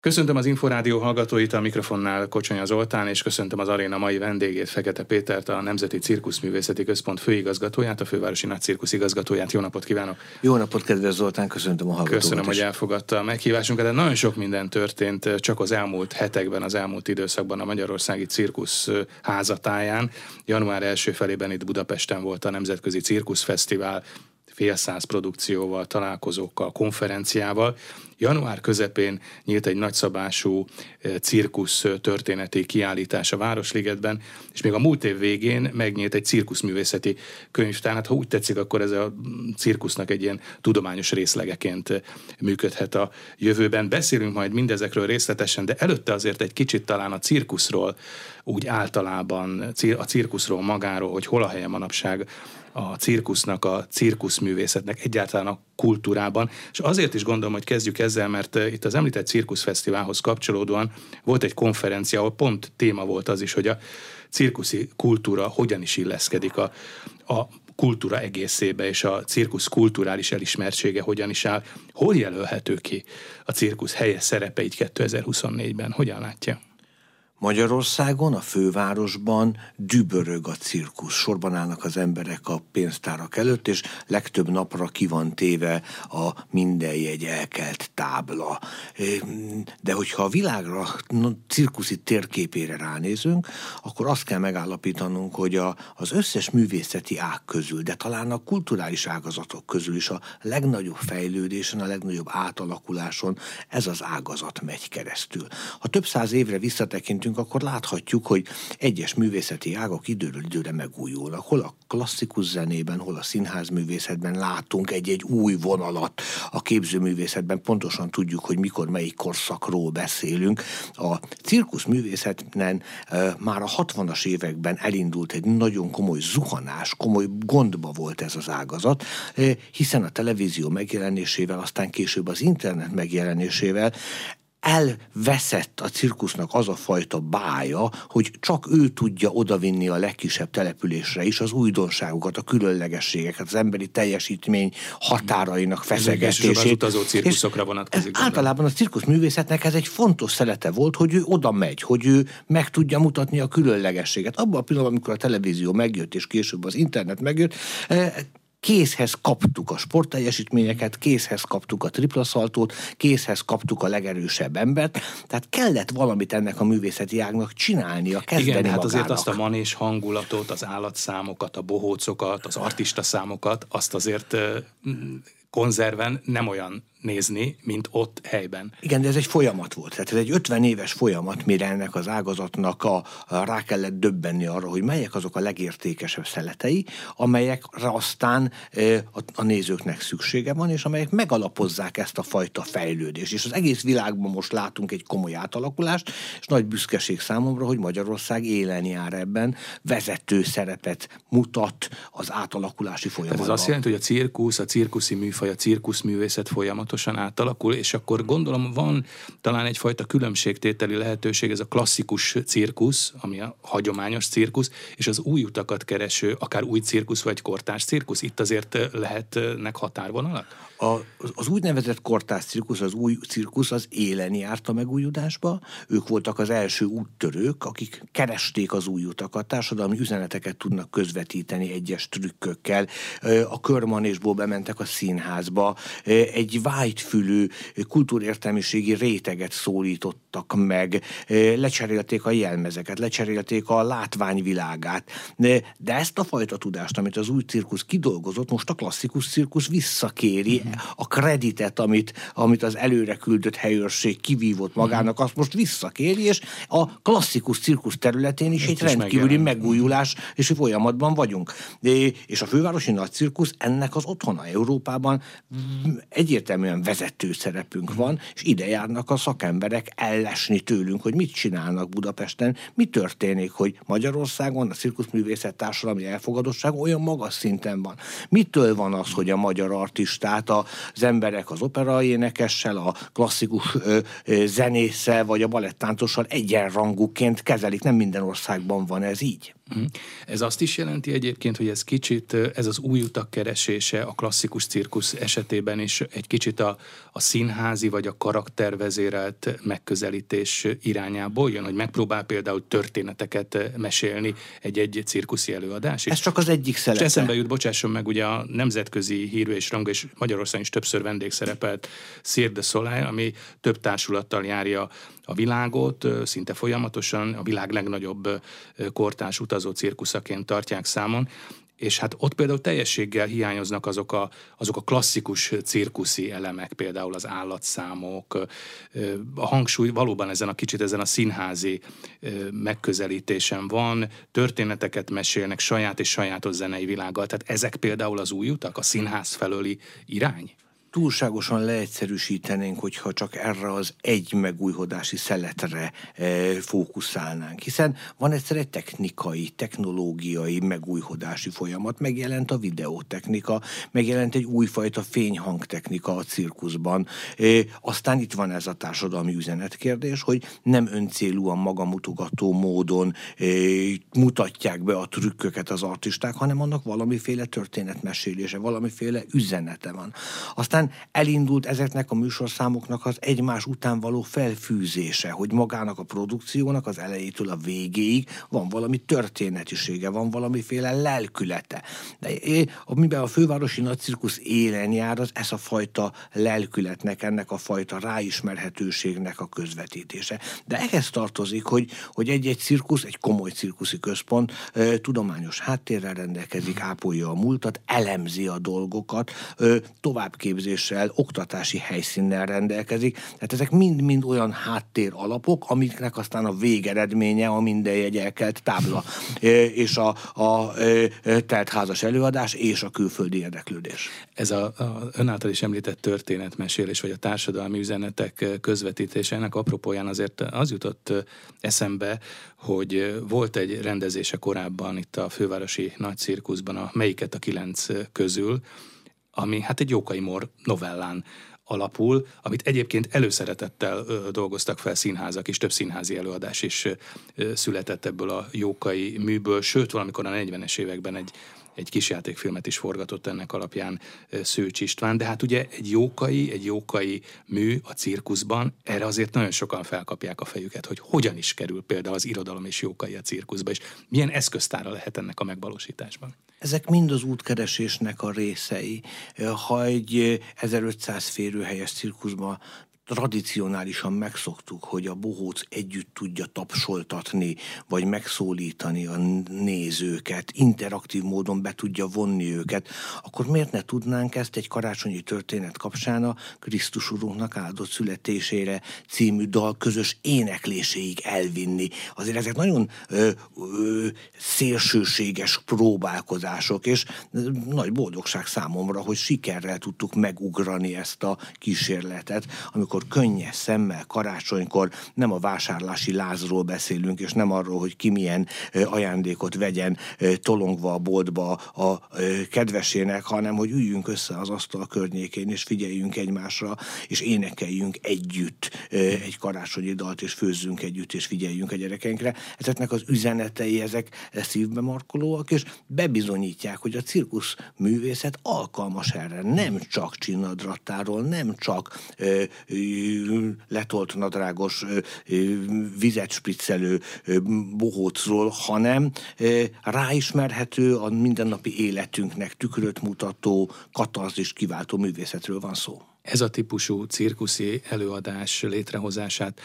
Köszöntöm az Inforádió hallgatóit, a mikrofonnál Kocsonya Zoltán, és köszöntöm az aréna mai vendégét, Fekete Pétert, a Nemzeti Cirkuszművészeti Központ főigazgatóját, a Fővárosi Nagy Cirkusz igazgatóját. Jó napot kívánok! Jó napot, kedves Zoltán, köszöntöm a hallgatókat Köszönöm, is. hogy elfogadta a meghívásunkat, de nagyon sok minden történt csak az elmúlt hetekben, az elmúlt időszakban a Magyarországi Cirkusz házatáján. Január első felében itt Budapesten volt a Nemzetközi Cirkuszfesztivál, fél száz produkcióval, találkozókkal, konferenciával. Január közepén nyílt egy nagyszabású cirkusz történeti kiállítás a Városligetben, és még a múlt év végén megnyílt egy cirkuszművészeti könyvtár. Hát ha úgy tetszik, akkor ez a cirkusznak egy ilyen tudományos részlegeként működhet a jövőben. Beszélünk majd mindezekről részletesen, de előtte azért egy kicsit talán a cirkuszról, úgy általában a cirkuszról magáról, hogy hol a helye manapság a cirkusznak, a cirkuszművészetnek, egyáltalán a kultúrában. És azért is gondolom, hogy kezdjük ezzel, mert itt az említett cirkuszfesztiválhoz kapcsolódóan volt egy konferencia, ahol pont téma volt az is, hogy a cirkuszi kultúra hogyan is illeszkedik a, a kultúra egészébe, és a cirkusz kulturális elismertsége hogyan is áll. Hol jelölhető ki a cirkusz helye szerepe így 2024-ben? Hogyan látja? Magyarországon, a fővárosban dübörög a cirkusz. Sorban állnak az emberek a pénztárak előtt, és legtöbb napra ki van téve a minden jegy elkelt tábla. De hogyha a világra, cirkuszi térképére ránézünk, akkor azt kell megállapítanunk, hogy a, az összes művészeti ág közül, de talán a kulturális ágazatok közül is a legnagyobb fejlődésen, a legnagyobb átalakuláson ez az ágazat megy keresztül. Ha több száz évre visszatekintünk, tekintünk, akkor láthatjuk, hogy egyes művészeti ágak időről időre megújulnak. Hol a klasszikus zenében, hol a színházművészetben látunk egy-egy új vonalat. A képzőművészetben pontosan tudjuk, hogy mikor melyik korszakról beszélünk. A cirkuszművészetben már a 60-as években elindult egy nagyon komoly zuhanás, komoly gondba volt ez az ágazat, hiszen a televízió megjelenésével, aztán később az internet megjelenésével elveszett a cirkusznak az a fajta bája, hogy csak ő tudja odavinni a legkisebb településre is az újdonságokat, a különlegességeket, az emberi teljesítmény határainak feszegetését. Az utazó cirkuszokra vonatkozik. Általában a cirkuszművészetnek ez egy fontos szelete volt, hogy ő oda megy, hogy ő meg tudja mutatni a különlegességet. Abban a pillanatban, amikor a televízió megjött, és később az internet megjött, eh, készhez kaptuk a sportteljesítményeket, készhez kaptuk a triplaszaltót, készhez kaptuk a legerősebb embert, tehát kellett valamit ennek a művészeti ágnak csinálnia, kezdeni Igen, hát azért azt a manés hangulatot, az állatszámokat, a bohócokat, az artista számokat, azt azért konzerven nem olyan nézni, mint ott helyben. Igen, de ez egy folyamat volt. Tehát ez egy 50 éves folyamat, mire ennek az ágazatnak a, a rá kellett döbbenni arra, hogy melyek azok a legértékesebb szeletei, amelyekre aztán e, a, a nézőknek szüksége van, és amelyek megalapozzák ezt a fajta fejlődést. És az egész világban most látunk egy komoly átalakulást, és nagy büszkeség számomra, hogy Magyarország élen jár ebben, vezető szerepet mutat az átalakulási folyamatban. Tehát ez azt jelenti, hogy a cirkusz, a cirkuszi műfaj, a cirkuszművészet folyamat folyamatosan átalakul, és akkor gondolom van talán egyfajta különbségtételi lehetőség, ez a klasszikus cirkusz, ami a hagyományos cirkusz, és az új utakat kereső, akár új cirkusz vagy kortárs cirkusz, itt azért lehetnek határvonalak? A, az úgynevezett kortárs cirkusz, az új cirkusz az élen járt a megújulásba. Ők voltak az első úttörők, akik keresték az új utakat, társadalmi üzeneteket tudnak közvetíteni egyes trükkökkel. A körmanésból bementek a színházba, egy vágyfülű kultúrértelmiségi réteget szólítottak meg, lecserélték a jelmezeket, lecserélték a látványvilágát. De ezt a fajta tudást, amit az új cirkusz kidolgozott, most a klasszikus cirkusz visszakéri, a kreditet, amit, amit az előre küldött helyőrség kivívott magának, azt most visszakéri, és a klasszikus cirkusz területén is Itt egy is rendkívüli megújulás és folyamatban vagyunk. És a fővárosi nagy cirkusz ennek az otthona Európában egyértelműen vezető szerepünk van, és ide járnak a szakemberek ellesni tőlünk, hogy mit csinálnak Budapesten, mi történik, hogy Magyarországon a cirkuszművészet társadalmi elfogadottság olyan magas szinten van. Mitől van az, hogy a magyar artistát az emberek az opera énekessel, a klasszikus ö, zenésszel vagy a balettántossal egyenrangúként kezelik. Nem minden országban van ez így. Mhm. Ez azt is jelenti egyébként, hogy ez kicsit, ez az új utak keresése a klasszikus cirkusz esetében is egy kicsit a, a színházi vagy a karaktervezérelt megközelítés irányából jön, hogy megpróbál például történeteket mesélni egy-egy cirkuszi előadás. Ez csak az egyik szelete. És eszembe jut, bocsásson meg, ugye a nemzetközi hírű és rang, és Magyarországon is többször vendégszerepelt Cirque de Soleil, ami több társulattal járja a világot, szinte folyamatosan a világ legnagyobb kortás utazó cirkuszaként tartják számon, és hát ott például teljességgel hiányoznak azok a, azok a klasszikus cirkuszi elemek, például az állatszámok, a hangsúly valóban ezen a kicsit ezen a színházi megközelítésen van, történeteket mesélnek saját és sajátos zenei világgal, tehát ezek például az új utak, a színház felőli irány? Túlságosan leegyszerűsítenénk, hogyha csak erre az egy megújhodási szeletre e, fókuszálnánk. Hiszen van egyszer egy technikai, technológiai megújhodási folyamat, megjelent a videótechnika, megjelent egy újfajta fényhangtechnika a cirkuszban. E, aztán itt van ez a társadalmi üzenetkérdés, hogy nem öncélúan magamutogató módon e, mutatják be a trükköket az artisták, hanem annak valamiféle történetmesélése, valamiféle üzenete van. Aztán aztán elindult ezeknek a műsorszámoknak az egymás után való felfűzése, hogy magának a produkciónak az elejétől a végéig van valami történetisége, van valamiféle lelkülete. De amiben a fővárosi nagycirkusz élen jár, az ez a fajta lelkületnek, ennek a fajta ráismerhetőségnek a közvetítése. De ehhez tartozik, hogy, hogy egy-egy cirkusz, egy komoly cirkuszi központ tudományos háttérrel rendelkezik, ápolja a múltat, elemzi a dolgokat, továbbképzi képzéssel, oktatási helyszínnel rendelkezik. Tehát ezek mind-mind olyan háttér alapok, amiknek aztán a végeredménye a minden jegyelkelt tábla, és a, a teltházas előadás, és a külföldi érdeklődés. Ez a, a ön által is említett történetmesélés, vagy a társadalmi üzenetek közvetítése, ennek apropóján azért az jutott eszembe, hogy volt egy rendezése korábban itt a fővárosi nagy cirkuszban, a melyiket a kilenc közül, ami hát egy Jókai Mor novellán alapul, amit egyébként előszeretettel ö, dolgoztak fel színházak is, több színházi előadás is ö, született ebből a jókai műből, sőt valamikor a 40-es években egy egy kisjátékfilmet is forgatott ennek alapján Szőcs István, de hát ugye egy jókai, egy jókai mű a cirkuszban, erre azért nagyon sokan felkapják a fejüket, hogy hogyan is kerül például az irodalom és jókai a cirkuszba, és milyen eszköztára lehet ennek a megvalósításban. Ezek mind az útkeresésnek a részei. Ha egy 1500 férőhelyes cirkuszban tradicionálisan megszoktuk, hogy a bohóc együtt tudja tapsoltatni, vagy megszólítani a nézőket, interaktív módon be tudja vonni őket, akkor miért ne tudnánk ezt egy karácsonyi történet kapcsán a Krisztus Urunknak áldott születésére című dal közös énekléséig elvinni. Azért ezek nagyon ö, ö, szélsőséges próbálkozások, és nagy boldogság számomra, hogy sikerrel tudtuk megugrani ezt a kísérletet, amikor amikor könnyes szemmel karácsonykor nem a vásárlási lázról beszélünk, és nem arról, hogy ki milyen ajándékot vegyen tolongva a boltba a kedvesének, hanem hogy üljünk össze az asztal környékén, és figyeljünk egymásra, és énekeljünk együtt egy karácsonyi dalt, és főzzünk együtt, és figyeljünk a gyerekeinkre. Ezeknek az üzenetei, ezek szívbe markolóak, és bebizonyítják, hogy a cirkusz művészet alkalmas erre. Nem csak csinnadrattáról, nem csak letolt nadrágos, vizet spriccelő bohócról, hanem ráismerhető a mindennapi életünknek tükröt mutató, katarzis kiváltó művészetről van szó. Ez a típusú cirkuszi előadás létrehozását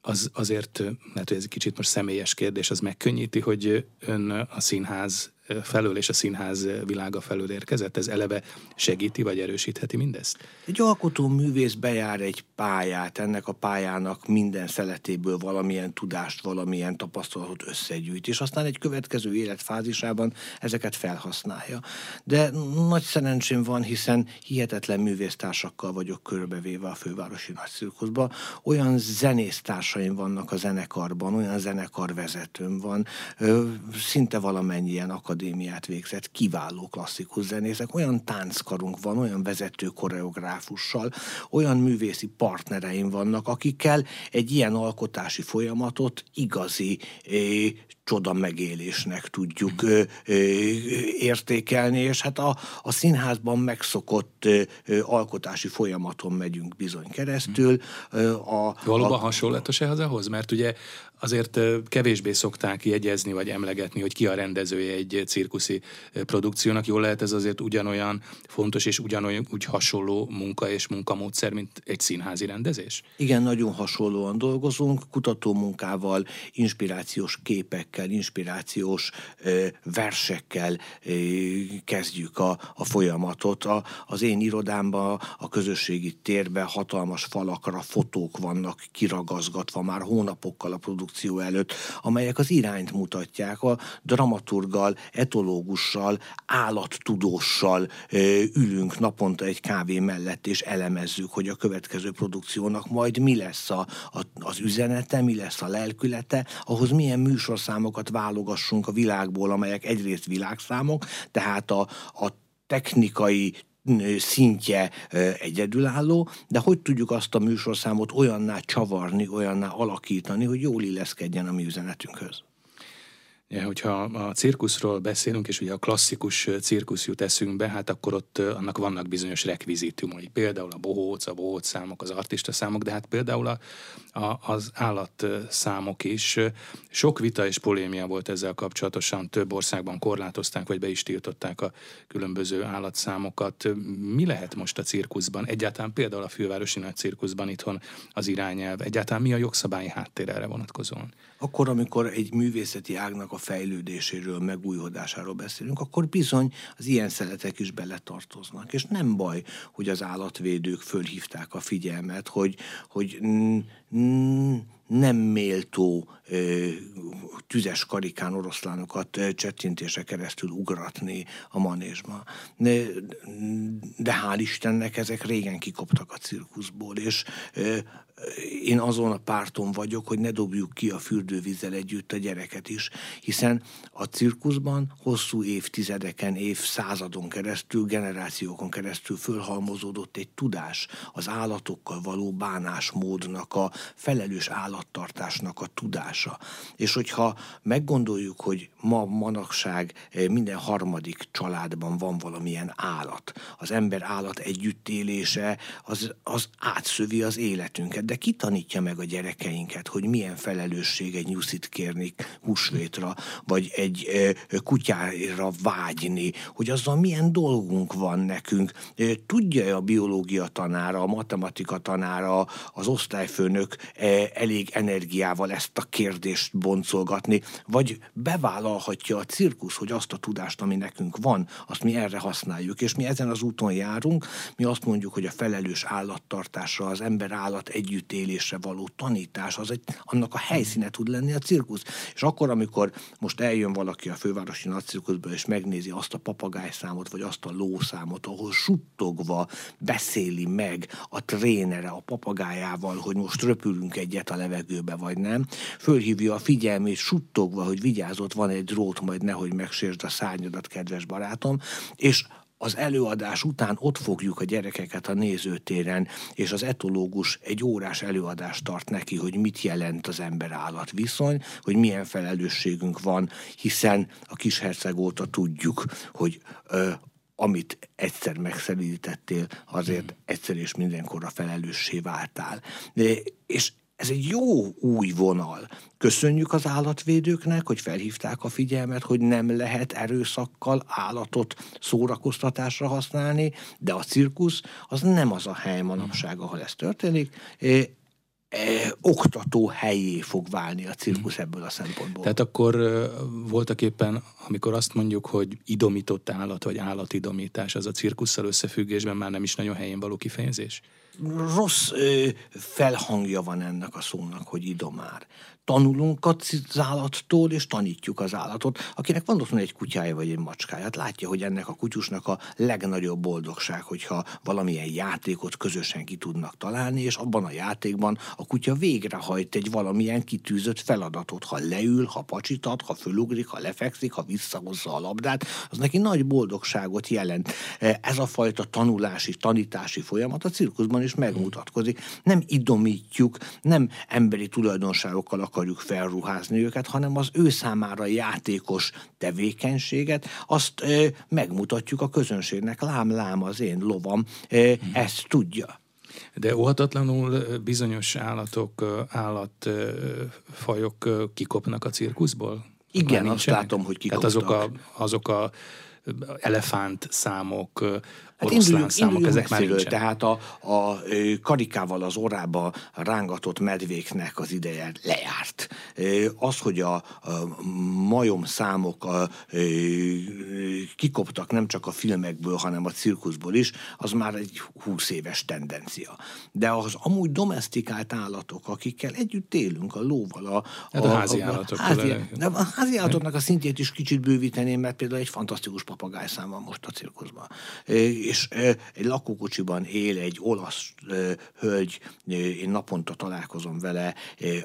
az azért, lehet, hogy ez egy kicsit most személyes kérdés, az megkönnyíti, hogy ön a színház felől és a színház világa felől érkezett? Ez eleve segíti vagy erősítheti mindezt? Egy alkotó művész bejár egy pályát, ennek a pályának minden szeletéből valamilyen tudást, valamilyen tapasztalatot összegyűjt, és aztán egy következő életfázisában ezeket felhasználja. De nagy szerencsém van, hiszen hihetetlen művésztársakkal vagyok körbevéve a fővárosi nagyszirkuszba. Olyan zenésztársaim vannak a zenekarban, olyan zenekarvezetőm van, szinte valamennyien akad Akadémiát végzett, kiváló klasszikus zenészek, olyan tánckarunk van, olyan vezető koreográfussal, olyan művészi partnereim vannak, akikkel egy ilyen alkotási folyamatot igazi csoda megélésnek tudjuk ö, ö, értékelni, és hát a, a színházban megszokott ö, ö, alkotási folyamaton megyünk bizony keresztül. Ö, a, Valóban a, hasonlatos ehhez ahhoz? Mert ugye azért kevésbé szokták jegyezni vagy emlegetni, hogy ki a rendezője egy cirkuszi produkciónak. Jól lehet ez azért ugyanolyan fontos és ugyanolyan úgy hasonló munka és munkamódszer, mint egy színházi rendezés? Igen, nagyon hasonlóan dolgozunk, kutatómunkával, inspirációs képekkel, inspirációs ö, versekkel ö, kezdjük a, a folyamatot. A, az én irodámban, a közösségi térben hatalmas falakra fotók vannak kiragazgatva már hónapokkal a produkció előtt, amelyek az irányt mutatják, a dramaturgal, etológussal, állattudóssal ülünk naponta egy kávé mellett, és elemezzük, hogy a következő produkciónak majd mi lesz a, a, az üzenete, mi lesz a lelkülete, ahhoz milyen műsorszámokat válogassunk a világból, amelyek egyrészt világszámok, tehát a, a technikai szintje egyedülálló, de hogy tudjuk azt a műsorszámot olyanná csavarni, olyanná alakítani, hogy jól illeszkedjen a mi üzenetünkhöz. Hogyha a cirkuszról beszélünk, és ugye a klasszikus cirkusz jut eszünkbe, hát akkor ott annak vannak bizonyos rekvizitumai. Például a bohóc, a bohóc számok, az artista számok, de hát például a, a, az állatszámok is. Sok vita és polémia volt ezzel kapcsolatosan, több országban korlátozták, vagy be is tiltották a különböző állatszámokat. Mi lehet most a cirkuszban? Egyáltalán például a fővárosi nagy cirkuszban itthon az irányelv. Egyáltalán mi a jogszabályi háttér erre vonatkozóan? Akkor, amikor egy művészeti ágnak a fejlődéséről, megújulásáról beszélünk, akkor bizony az ilyen szeletek is beletartoznak. És nem baj, hogy az állatvédők fölhívták a figyelmet, hogy, hogy nem méltó tüzes karikán oroszlánokat csettintése keresztül ugratni a manésba. De, de hál' Istennek ezek régen kikoptak a cirkuszból, és én azon a párton vagyok, hogy ne dobjuk ki a fürdővízzel együtt a gyereket is, hiszen a cirkuszban hosszú évtizedeken, évszázadon keresztül, generációkon keresztül fölhalmozódott egy tudás az állatokkal való bánásmódnak, a felelős állattartásnak a tudása. És hogyha meggondoljuk, hogy ma manapság minden harmadik családban van valamilyen állat, az ember-állat együttélése az, az átszövi az életünket, de ki meg a gyerekeinket, hogy milyen felelősség egy nyuszit kérni húsvétra, vagy egy kutyára vágyni, hogy azzal milyen dolgunk van nekünk. Tudja a biológia tanára, a matematika tanára, az osztályfőnök elég energiával ezt a kérdést boncolgatni, vagy bevállalhatja a cirkusz, hogy azt a tudást, ami nekünk van, azt mi erre használjuk, és mi ezen az úton járunk, mi azt mondjuk, hogy a felelős állattartásra, az ember-állat együtt együttélésre való tanítás, az egy, annak a helyszíne tud lenni a cirkusz. És akkor, amikor most eljön valaki a fővárosi nagycirkuszba, és megnézi azt a papagájszámot, vagy azt a lószámot, ahol suttogva beszéli meg a trénere a papagájával, hogy most röpülünk egyet a levegőbe, vagy nem, fölhívja a figyelmét suttogva, hogy vigyázott, van egy drót, majd nehogy megsértsd a szárnyadat, kedves barátom, és az előadás után ott fogjuk a gyerekeket a nézőtéren, és az etológus egy órás előadást tart neki, hogy mit jelent az ember-állat viszony, hogy milyen felelősségünk van, hiszen a kisherceg óta tudjuk, hogy ö, amit egyszer megszelítettél, azért egyszer és mindenkor a felelőssé váltál. De, és ez egy jó új vonal. Köszönjük az állatvédőknek, hogy felhívták a figyelmet, hogy nem lehet erőszakkal állatot szórakoztatásra használni, de a cirkusz az nem az a hely manapság, ahol ez történik. Oktató helyé fog válni a cirkusz hmm. ebből a szempontból. Tehát akkor voltak éppen, amikor azt mondjuk, hogy idomított állat, vagy állatidomítás, az a cirkusszal összefüggésben már nem is nagyon helyén való kifejezés? Rossz ö, felhangja van ennek a szónak, hogy idomár tanulunk az állattól, és tanítjuk az állatot. Akinek van otthon egy kutyája vagy egy macskája, hát látja, hogy ennek a kutyusnak a legnagyobb boldogság, hogyha valamilyen játékot közösen ki tudnak találni, és abban a játékban a kutya végrehajt egy valamilyen kitűzött feladatot. Ha leül, ha pacsitat, ha fölugrik, ha lefekszik, ha visszahozza a labdát, az neki nagy boldogságot jelent. Ez a fajta tanulási, tanítási folyamat a cirkuszban is megmutatkozik. Nem idomítjuk, nem emberi tulajdonságokkal akar akarjuk felruházni őket, hanem az ő számára játékos tevékenységet, azt e, megmutatjuk a közönségnek. Lám, lám, az én lovam e, hmm. ezt tudja. De óhatatlanul bizonyos állatok, állatfajok kikopnak a cirkuszból? Igen, azt látom, hogy kikopnak. Tehát azok a, azok a elefánt számok, Hát induljunk, számok, ezek már nincsen. Tehát a, a karikával az orrába rángatott medvéknek az ideje lejárt. Az, hogy a, a majom számok a, kikoptak nem csak a filmekből, hanem a cirkuszból is, az már egy húsz éves tendencia. De az amúgy domestikált állatok, akikkel együtt élünk, a lóval, a, hát a, a házi állatok. A házi, a házi állatoknak a szintjét is kicsit bővíteném, mert például egy fantasztikus papagájszám van most a cirkuszban és egy lakókocsiban él egy olasz hölgy, én naponta találkozom vele,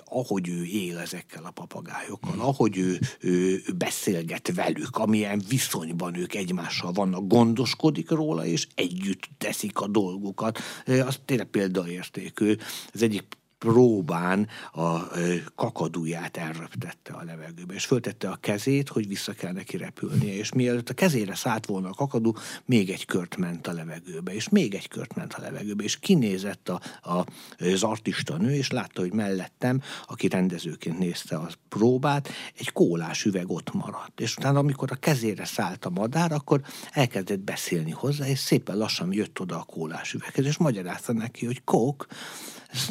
ahogy ő él ezekkel a papagájokkal, ahogy ő, ő beszélget velük, amilyen viszonyban ők egymással vannak, gondoskodik róla, és együtt teszik a dolgukat. Az tényleg példaértékű. Ez egyik próbán a kakaduját elröptette a levegőbe, és föltette a kezét, hogy vissza kell neki repülnie, és mielőtt a kezére szállt volna a kakadú, még egy kört ment a levegőbe, és még egy kört ment a levegőbe, és kinézett a, a, az artista nő, és látta, hogy mellettem, aki rendezőként nézte a próbát, egy kólás üveg ott maradt. És utána, amikor a kezére szállt a madár, akkor elkezdett beszélni hozzá, és szépen lassan jött oda a kólás üveghez, és magyarázta neki, hogy kók,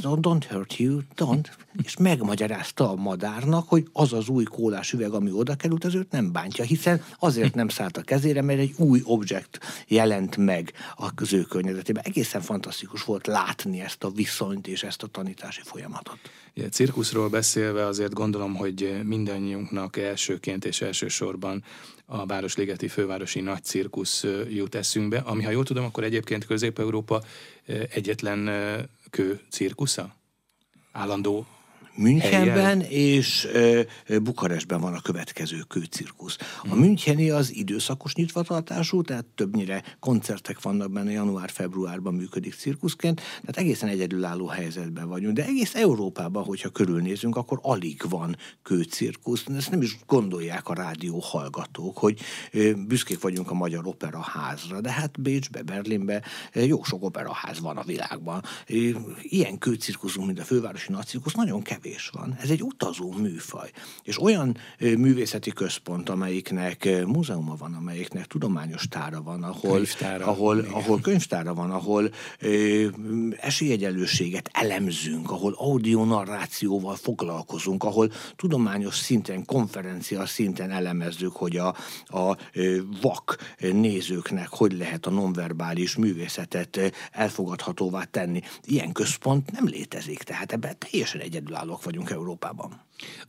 don't hurt you, don't, és megmagyarázta a madárnak, hogy az az új kólás üveg, ami oda került, az őt nem bántja, hiszen azért nem szállt a kezére, mert egy új objekt jelent meg az ő környezetében. Egészen fantasztikus volt látni ezt a viszonyt és ezt a tanítási folyamatot. Ja, cirkuszról beszélve azért gondolom, hogy mindannyiunknak elsőként és elsősorban a Városligeti Fővárosi Nagy Cirkusz jut eszünkbe, ami ha jól tudom, akkor egyébként Közép-Európa egyetlen kő cirkusza? Állandó Münchenben és e, Bukarestben van a következő kőcirkusz. A Müncheni az időszakos nyitvatartású, tehát többnyire koncertek vannak benne, január-februárban működik cirkuszként, tehát egészen egyedülálló helyzetben vagyunk. De egész Európában, hogyha körülnézünk, akkor alig van kőcirkusz. Ezt nem is gondolják a rádió hallgatók, hogy e, büszkék vagyunk a Magyar Opera házra, de hát Bécsbe, Berlinbe e, jó sok operaház van a világban. E, ilyen kőcirkuszunk, mint a fővárosi nagycirkusz, nagyon kevés kevés van. Ez egy utazó műfaj. És olyan művészeti központ, amelyiknek múzeuma van, amelyiknek tudományos tára van, ahol könyvtára, ahol, ahol könyvtára van, ahol ö, esélyegyelőséget elemzünk, ahol audionarrációval foglalkozunk, ahol tudományos szinten, konferencia szinten elemezzük, hogy a, a vak nézőknek hogy lehet a nonverbális művészetet elfogadhatóvá tenni. Ilyen központ nem létezik, tehát ebben teljesen egyedülálló vagyunk Európában.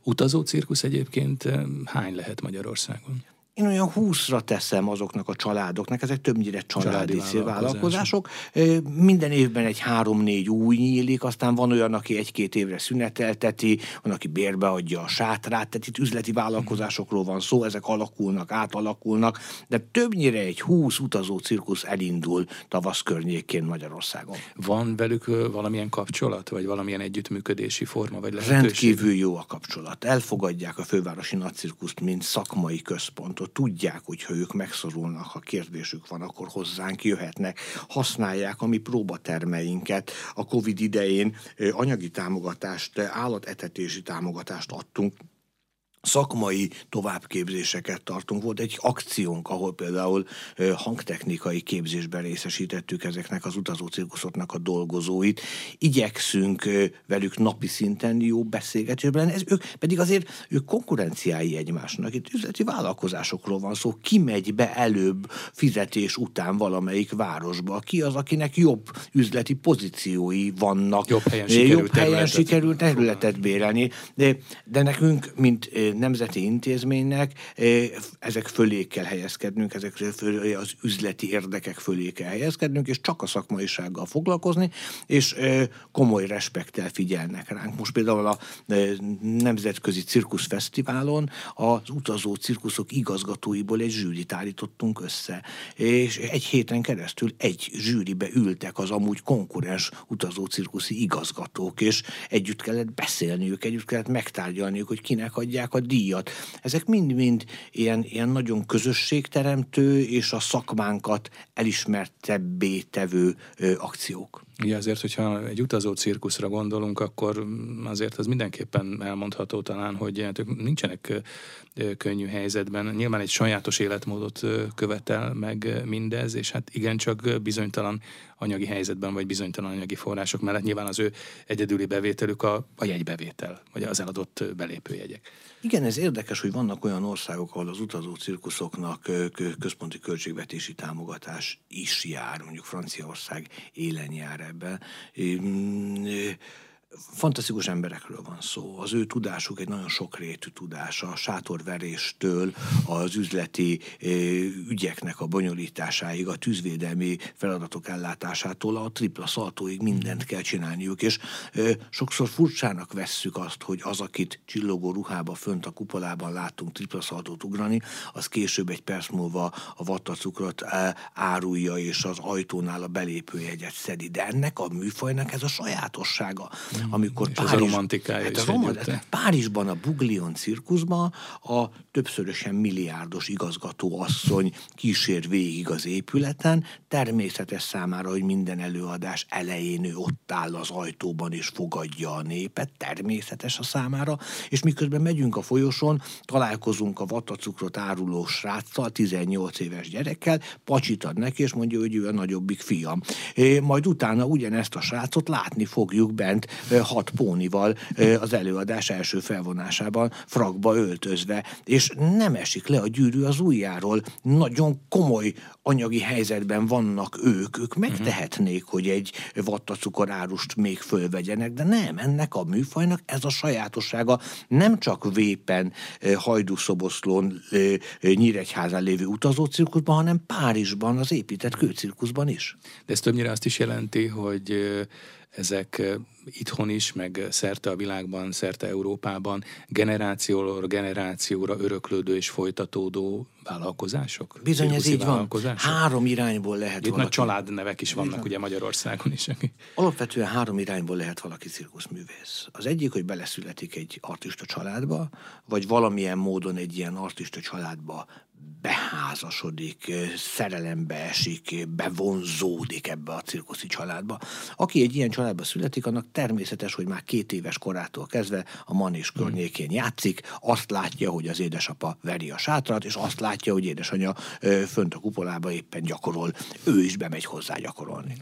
Utazó cirkusz egyébként eh, hány lehet Magyarországon? Én olyan húszra teszem azoknak a családoknak, ezek többnyire családi, családi vállalkozások. Minden évben egy három-négy új nyílik, aztán van olyan, aki egy-két évre szünetelteti, van, aki bérbe adja a sátrát, tehát itt üzleti vállalkozásokról van szó, ezek alakulnak, átalakulnak, de többnyire egy húsz utazó cirkusz elindul tavasz környékén Magyarországon. Van velük valamilyen kapcsolat, vagy valamilyen együttműködési forma, vagy lehetőség? Rendkívül jó a kapcsolat. Elfogadják a fővárosi nagycirkuszt, mint szakmai központot akkor tudják, hogy ha ők megszorulnak, ha kérdésük van, akkor hozzánk jöhetnek, használják a mi próbatermeinket. A Covid idején anyagi támogatást, állatetetési támogatást adtunk szakmai továbbképzéseket tartunk. Volt egy akciónk, ahol például hangtechnikai képzésben részesítettük ezeknek az utazó cirkuszoknak a dolgozóit. Igyekszünk velük napi szinten jó beszélgetésben, ez ők pedig azért ők konkurenciái egymásnak. Itt üzleti vállalkozásokról van szó. Ki megy be előbb fizetés után valamelyik városba? Ki az, akinek jobb üzleti pozíciói vannak? Jobb helyen sikerült, jobb helyen sikerült területet bérelni. De, de nekünk, mint nemzeti intézménynek ezek fölé kell helyezkednünk, ezek fölé, az üzleti érdekek fölé kell helyezkednünk, és csak a szakmaisággal foglalkozni, és komoly respektel figyelnek ránk. Most például a Nemzetközi Cirkuszfesztiválon az utazó cirkuszok igazgatóiból egy zsűrit állítottunk össze, és egy héten keresztül egy zsűribe ültek az amúgy konkurens utazó cirkuszi igazgatók, és együtt kellett beszélniük, együtt kellett megtárgyalniuk, hogy kinek adják a díjat. Ezek mind-mind ilyen, ilyen nagyon közösségteremtő és a szakmánkat elismertebbé tevő ö, akciók. Igen, azért, hogyha egy utazó cirkuszra gondolunk, akkor azért az mindenképpen elmondható talán, hogy hát ők nincsenek könnyű helyzetben. Nyilván egy sajátos életmódot követel meg mindez, és hát igencsak bizonytalan anyagi helyzetben, vagy bizonytalan anyagi források mellett nyilván az ő egyedüli bevételük a, a jegybevétel, vagy az eladott belépőjegyek. Igen, ez érdekes, hogy vannak olyan országok, ahol az utazó cirkuszoknak központi költségvetési támogatás is jár, mondjuk Franciaország élen jár ebben fantasztikus emberekről van szó. Az ő tudásuk egy nagyon sokrétű tudás, a sátorveréstől az üzleti ügyeknek a bonyolításáig, a tűzvédelmi feladatok ellátásától a tripla szaltóig mindent kell csinálniuk, és sokszor furcsának vesszük azt, hogy az, akit csillogó ruhába fönt a kupolában látunk tripla szaltót ugrani, az később egy perc múlva a vattacukrot árulja, és az ajtónál a belépőjegyet szedi. De ennek a műfajnak ez a sajátossága amikor és Párizs, ez a romantikája hát a romant, Párizsban a Buglion cirkuszban a többszörösen milliárdos igazgató asszony kísér végig az épületen, természetes számára, hogy minden előadás elején ő ott áll az ajtóban és fogadja a népet, természetes a számára, és miközben megyünk a folyosón, találkozunk a vatacukrot áruló sráccal, 18 éves gyerekkel, pacsit ad neki, és mondja, hogy ő a nagyobbik fiam. É, majd utána ugyanezt a srácot látni fogjuk bent hat pónival az előadás első felvonásában frakba öltözve, és nem esik le a gyűrű az ujjáról. Nagyon komoly anyagi helyzetben vannak ők, ők megtehetnék, hogy egy vattacukorárust még fölvegyenek, de nem, ennek a műfajnak ez a sajátossága nem csak Vépen, Hajdúszoboszlón, Nyíregyházán lévő utazócirkuszban, hanem Párizsban, az épített kőcirkuszban is. De ez többnyire azt is jelenti, hogy ezek itthon is, meg szerte a világban, szerte Európában generációról generációra öröklődő és folytatódó vállalkozások? Bizony ez így van. Három irányból lehet Itt valaki. nagy családnevek is vannak Igen. ugye Magyarországon is. Alapvetően három irányból lehet valaki cirkuszművész. Az egyik, hogy beleszületik egy artista családba, vagy valamilyen módon egy ilyen artista családba beházasodik, szerelembe esik, bevonzódik ebbe a cirkuszi családba. Aki egy ilyen családba születik, annak természetes, hogy már két éves korától kezdve a manés környékén játszik, azt látja, hogy az édesapa veri a sátrat, és azt látja, hogy édesanyja fönt a kupolába éppen gyakorol, ő is bemegy hozzá gyakorolni.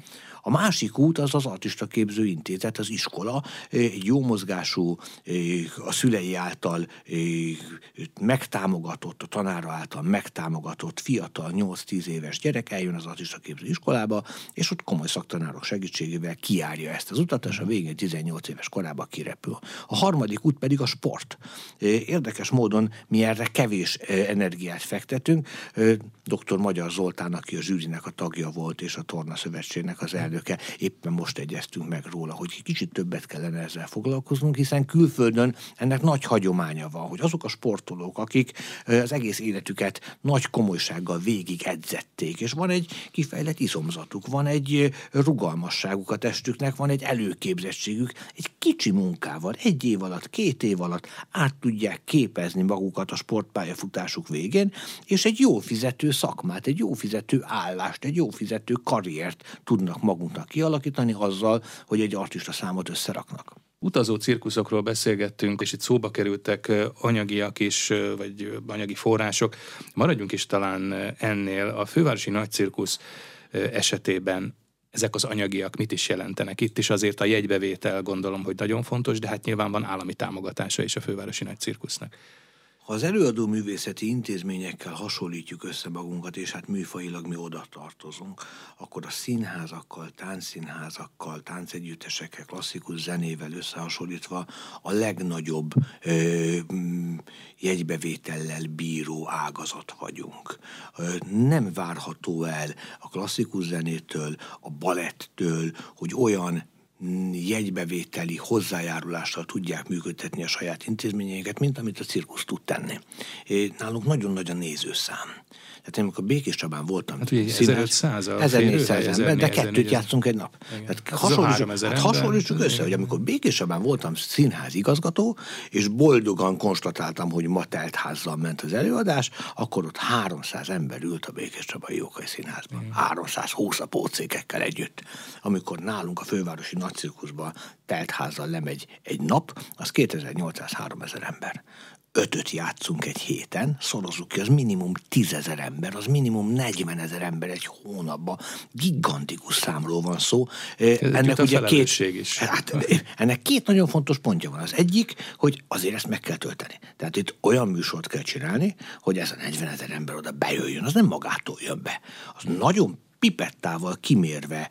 A másik út az az artista képző intézet, az iskola, egy jó mozgású, a szülei által megtámogatott, a tanára által megtámogatott fiatal, 8-10 éves gyerek eljön az artista képző iskolába, és ott komoly szaktanárok segítségével kiárja ezt az utat, és a végén 18 éves korában kirepül. A harmadik út pedig a sport. Érdekes módon mi erre kevés energiát fektetünk. Dr. Magyar Zoltán, aki a zsűrinek a tagja volt, és a Torna Szövetségnek az elnöke, éppen most egyeztünk meg róla, hogy kicsit többet kellene ezzel foglalkoznunk, hiszen külföldön ennek nagy hagyománya van, hogy azok a sportolók, akik az egész életüket nagy komolysággal végig edzették, és van egy kifejlett izomzatuk, van egy rugalmasságuk a testüknek, van egy előképzettségük, egy kicsi munkával, egy év alatt, két év alatt át tudják képezni magukat a sportpályafutásuk végén, és egy jó fizető szakmát, egy jó fizető állást, egy jó fizető karriert tudnak magunknak kialakítani azzal, hogy egy artista számot összeraknak. Utazó cirkuszokról beszélgettünk, és itt szóba kerültek anyagiak is, vagy anyagi források. Maradjunk is talán ennél. A fővárosi nagycirkusz esetében ezek az anyagiak mit is jelentenek? Itt is azért a jegybevétel gondolom, hogy nagyon fontos, de hát nyilván van állami támogatása is a fővárosi nagycirkusznak. Ha az előadó művészeti intézményekkel hasonlítjuk össze magunkat, és hát műfajilag mi oda tartozunk, akkor a színházakkal, táncszínházakkal, táncegyüttesekkel, klasszikus zenével összehasonlítva a legnagyobb ö, jegybevétellel bíró ágazat vagyunk. Ö, nem várható el a klasszikus zenétől, a balettől, hogy olyan jegybevételi hozzájárulással tudják működtetni a saját intézményeiket, mint amit a cirkusz tud tenni. Nálunk nagyon nagy a nézőszám. Tehát én amikor Békés Csabán voltam, hát, ugye, 1500 1400 ember, de kettőt játszunk egy nap. Tehát hát hasonlítsuk, hát hasonlítsuk össze, hogy amikor Békés Csabán voltam színház igazgató, és boldogan konstatáltam, hogy ma telt házzal ment az előadás, akkor ott 300 ember ült a Békés Csabai Jókai Színházban. 320 a pócékekkel együtt. Amikor nálunk a fővárosi nagycirkuszban telt házzal lemegy egy nap, az 2800-3000 ember ötöt játszunk egy héten, szorozzuk ki, az minimum tízezer ember, az minimum 40 ezer ember egy hónapban. Gigantikus számról van szó. Ez ennek ugye két, is. Hát, ennek két nagyon fontos pontja van. Az egyik, hogy azért ezt meg kell tölteni. Tehát itt olyan műsort kell csinálni, hogy ez a 40 ezer ember oda bejöjjön, az nem magától jön be. Az nagyon pipettával kimérve,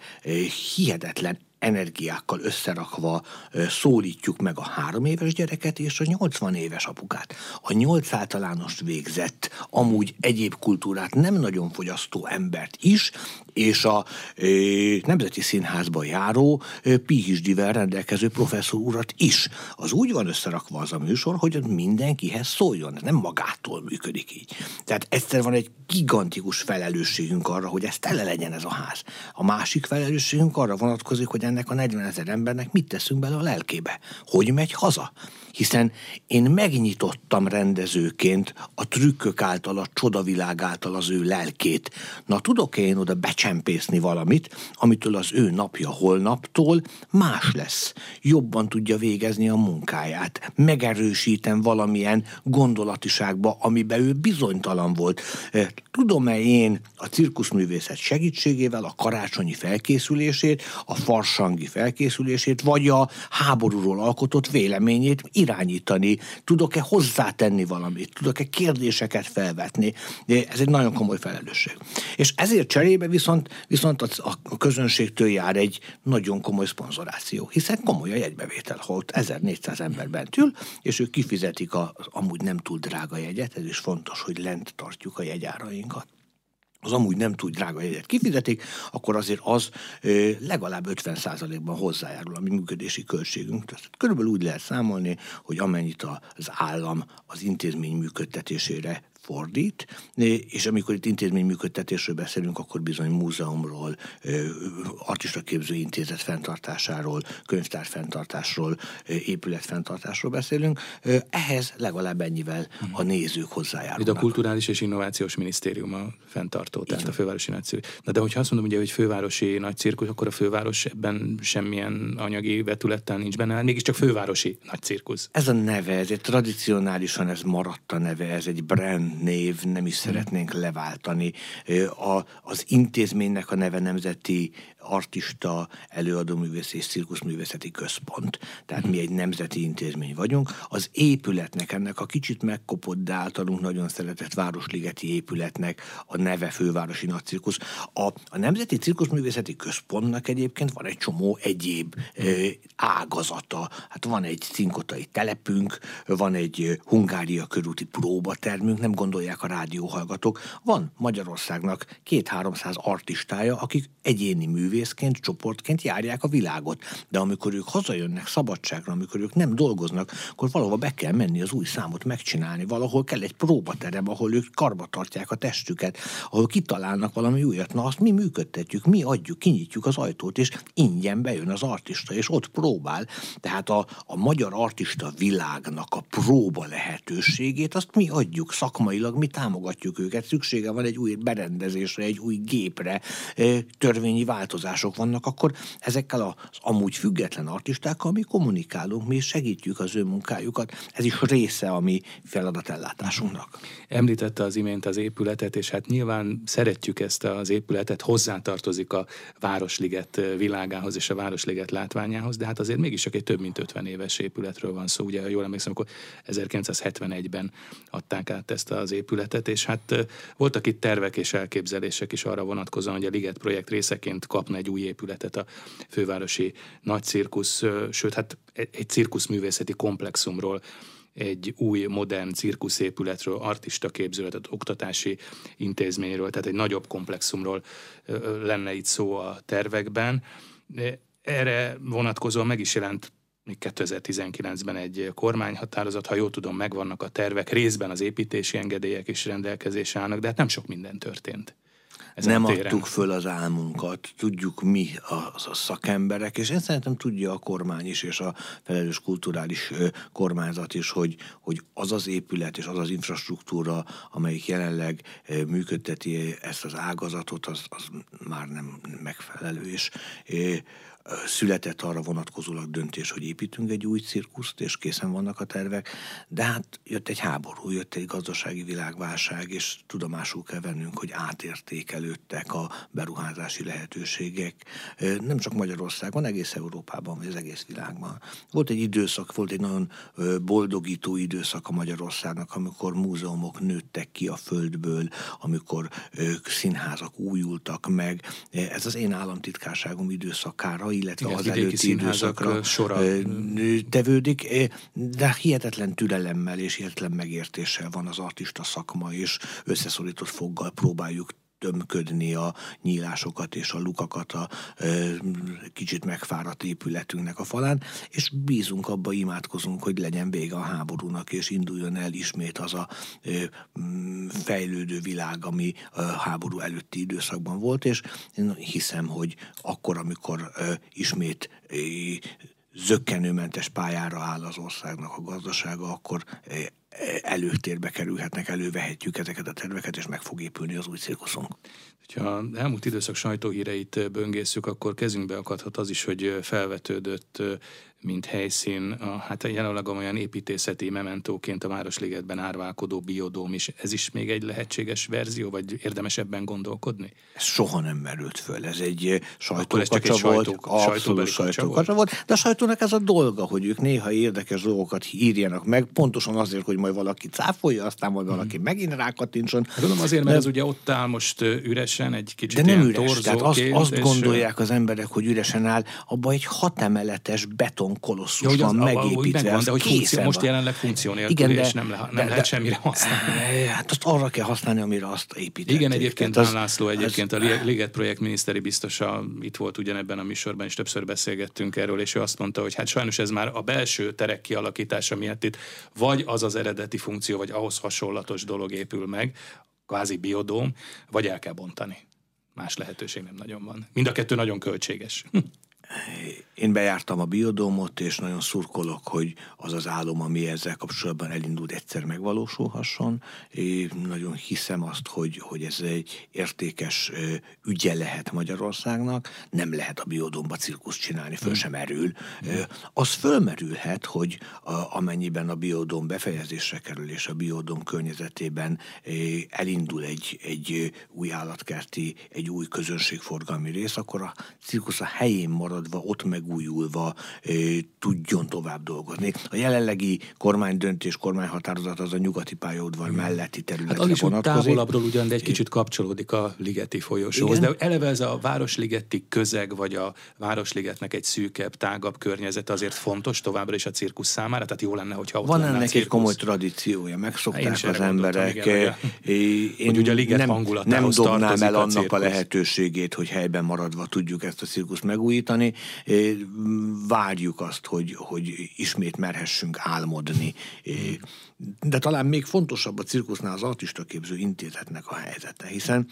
hihetetlen energiákkal összerakva szólítjuk meg a három éves gyereket és a 80 éves apukát. A nyolc általános végzett, amúgy egyéb kultúrát nem nagyon fogyasztó embert is, és a e, Nemzeti Színházba járó e, PhD-vel rendelkező professzor urat is. Az úgy van összerakva az a műsor, hogy mindenkihez szóljon, nem magától működik így. Tehát egyszer van egy gigantikus felelősségünk arra, hogy ez tele legyen ez a ház. A másik felelősségünk arra vonatkozik, hogy ennek a 40 ezer embernek mit teszünk bele a lelkébe. Hogy megy haza? Hiszen én megnyitottam rendezőként a trükkök által, a csodavilág által az ő lelkét. Na tudok én oda becsempészni valamit, amitől az ő napja holnaptól más lesz. Jobban tudja végezni a munkáját. Megerősítem valamilyen gondolatiságba, amiben ő bizonytalan volt. Tudom-e én a cirkuszművészet segítségével a karácsonyi felkészülését, a farsangi felkészülését, vagy a háborúról alkotott véleményét irányítani? Tudok-e hozzátenni valamit? Tudok-e kérdéseket felvetni? Ez egy nagyon komoly felelősség. És ezért cserébe viszont, viszont a, a közönségtől jár egy nagyon komoly szponzoráció, hiszen komoly a jegybevétel, ahol 1400 ember bent ül, és ők kifizetik az amúgy nem túl drága jegyet, ez is fontos, hogy lent tartjuk a jegyárainkat az amúgy nem túl drága jegyet kifizetik, akkor azért az legalább 50%-ban hozzájárul a mi működési költségünk. Tehát körülbelül úgy lehet számolni, hogy amennyit az állam az intézmény működtetésére fordít, és amikor itt intézmény működtetésről beszélünk, akkor bizony múzeumról, artistaképző intézet fenntartásáról, könyvtár fenntartásról, épület fenntartásról beszélünk. Ehhez legalább ennyivel a nézők hozzájárulnak. Itt a Kulturális és Innovációs Minisztérium a fenntartó, tehát a fővárosi nagy cirkusz. Na de hogyha azt mondom, ugye, hogy fővárosi nagy cirkusz, akkor a főváros ebben semmilyen anyagi vetülettel nincs benne, hát mégiscsak fővárosi nagy cirkusz. Ez a neve, ez egy tradicionálisan ez maradt a neve, ez egy brand név, nem is szeretnénk leváltani. A, az intézménynek a neve Nemzeti artista, előadóművész és cirkuszművészeti központ. Tehát mi egy nemzeti intézmény vagyunk. Az épületnek, ennek a kicsit megkopott, de általunk nagyon szeretett Városligeti épületnek a neve Fővárosi Nagy Cirkusz. A, a Nemzeti Cirkuszművészeti Központnak egyébként van egy csomó egyéb ö, ágazata. Hát van egy cinkotai telepünk, van egy Hungária körúti próbatermünk, nem gondolják a rádióhallgatók. Van Magyarországnak két-háromszáz artistája, akik egyéni mű művészként, csoportként járják a világot. De amikor ők hazajönnek szabadságra, amikor ők nem dolgoznak, akkor valahol be kell menni az új számot megcsinálni. Valahol kell egy próbaterem, ahol ők karba tartják a testüket, ahol kitalálnak valami újat. Na azt mi működtetjük, mi adjuk, kinyitjuk az ajtót, és ingyen bejön az artista, és ott próbál. Tehát a, a magyar artista világnak a próba lehetőségét, azt mi adjuk szakmailag, mi támogatjuk őket. Szüksége van egy új berendezésre, egy új gépre, törvényi változásra változások vannak, akkor ezekkel az amúgy független artistákkal mi kommunikálunk, mi segítjük az ő munkájukat. Ez is része a mi feladatellátásunknak. Említette az imént az épületet, és hát nyilván szeretjük ezt az épületet, hozzátartozik a Városliget világához és a Városliget látványához, de hát azért mégis csak egy több mint 50 éves épületről van szó. Ugye, jól emlékszem, akkor 1971-ben adták át ezt az épületet, és hát voltak itt tervek és elképzelések is arra vonatkozóan, hogy a Liget projekt részeként kapna egy új épületet a fővárosi nagy cirkusz, sőt, hát egy cirkuszművészeti komplexumról egy új, modern cirkuszépületről, artista képzőletet, oktatási intézményről, tehát egy nagyobb komplexumról lenne itt szó a tervekben. Erre vonatkozóan meg is jelent még 2019-ben egy kormányhatározat, ha jól tudom, megvannak a tervek, részben az építési engedélyek is rendelkezésre állnak, de hát nem sok minden történt nem téren. adtuk föl az álmunkat, tudjuk mi a, a szakemberek, és én szerintem tudja a kormány is, és a felelős kulturális kormányzat is, hogy, hogy az az épület és az az infrastruktúra, amelyik jelenleg működteti ezt az ágazatot, az, az már nem megfelelő, és született arra vonatkozólag döntés, hogy építünk egy új cirkuszt, és készen vannak a tervek, de hát jött egy háború, jött egy gazdasági világválság, és tudomásul kell vennünk, hogy átértékelődtek a beruházási lehetőségek, nem csak Magyarországon, egész Európában, vagy az egész világban. Volt egy időszak, volt egy nagyon boldogító időszak a Magyarországnak, amikor múzeumok nőttek ki a földből, amikor színházak újultak meg. Ez az én államtitkárságom időszakára illetve Igen, az előtti időszakra sora. tevődik, de hihetetlen türelemmel és hihetetlen megértéssel van az artista szakma, és összeszorított foggal próbáljuk tömködni a nyílásokat és a lukakat a e, kicsit megfáradt épületünknek a falán, és bízunk abba, imádkozunk, hogy legyen vége a háborúnak, és induljon el ismét az a e, fejlődő világ, ami a háború előtti időszakban volt, és én hiszem, hogy akkor, amikor e, ismét e, zöggenőmentes pályára áll az országnak a gazdasága, akkor előtérbe kerülhetnek, elővehetjük ezeket a terveket, és meg fog épülni az új cirkuszunk. Ha elmúlt időszak sajtóhíreit böngészük, akkor kezünkbe akadhat az is, hogy felvetődött mint helyszín, a, hát jelenleg olyan építészeti mementóként a Városligetben árválkodó biodóm is. Ez is még egy lehetséges verzió, vagy érdemes ebben gondolkodni? Ez soha nem merült föl. Ez egy sajtókacsa volt, sajtó, abszolút sajtókacsa volt. De a sajtónak ez a dolga, hogy ők néha érdekes dolgokat írjanak meg, pontosan azért, hogy majd valaki cáfolja, aztán majd valaki hmm. megint rákatincson. Hát gondolom azért, mert de, ez ugye ott áll most üresen, egy kicsit De nem üres, tehát azt, azt gondolják az emberek, hogy üresen áll, abban egy hatemeletes beton beton kolosszus ja, van az, megépítve. Megvan, de hogy funkció, most jelenleg funkció nélkül, Igen, de, és nem, le, nem de, lehet de, semmire használni. Hát azt arra kell használni, amire azt építették. Igen, egyébként az, László egyébként az, a Liget projekt miniszteri biztosa itt volt ugyanebben a műsorban, és többször beszélgettünk erről, és ő azt mondta, hogy hát sajnos ez már a belső terek kialakítása miatt itt vagy az az eredeti funkció, vagy ahhoz hasonlatos dolog épül meg, kvázi biodóm, vagy el kell bontani. Más lehetőség nem nagyon van. Mind a kettő nagyon költséges. Én bejártam a biodómot, és nagyon szurkolok, hogy az az álom, ami ezzel kapcsolatban elindult, egyszer megvalósulhasson. Én nagyon hiszem azt, hogy, hogy ez egy értékes ügye lehet Magyarországnak. Nem lehet a biodómba cirkusz csinálni, föl sem erül. Az fölmerülhet, hogy a, amennyiben a biodóm befejezésre kerül, és a biodóm környezetében elindul egy, egy új állatkerti, egy új közönségforgalmi rész, akkor a cirkusz a helyén maradva, ott meg megújulva tudjon tovább dolgozni. A jelenlegi kormánydöntés, kormányhatározat az a nyugati pályaudvar melletti területre hát az is vonatkozik. távolabbról ugyan, de egy kicsit kapcsolódik a ligeti folyosóhoz. Igen? De eleve ez a városligeti közeg, vagy a városligetnek egy szűkebb, tágabb környezet azért fontos továbbra is a cirkusz számára, tehát jó lenne, hogyha ott Van ennek egy komoly tradíciója, megszokták az emberek. Igen, én hogy ugye a liget nem, nem dobnám el annak a lehetőségét, hogy helyben maradva tudjuk ezt a cirkuszt megújítani. Adni. Várjuk azt, hogy, hogy ismét merhessünk álmodni. De talán még fontosabb a cirkusznál az artistaképző intézetnek a helyzete, hiszen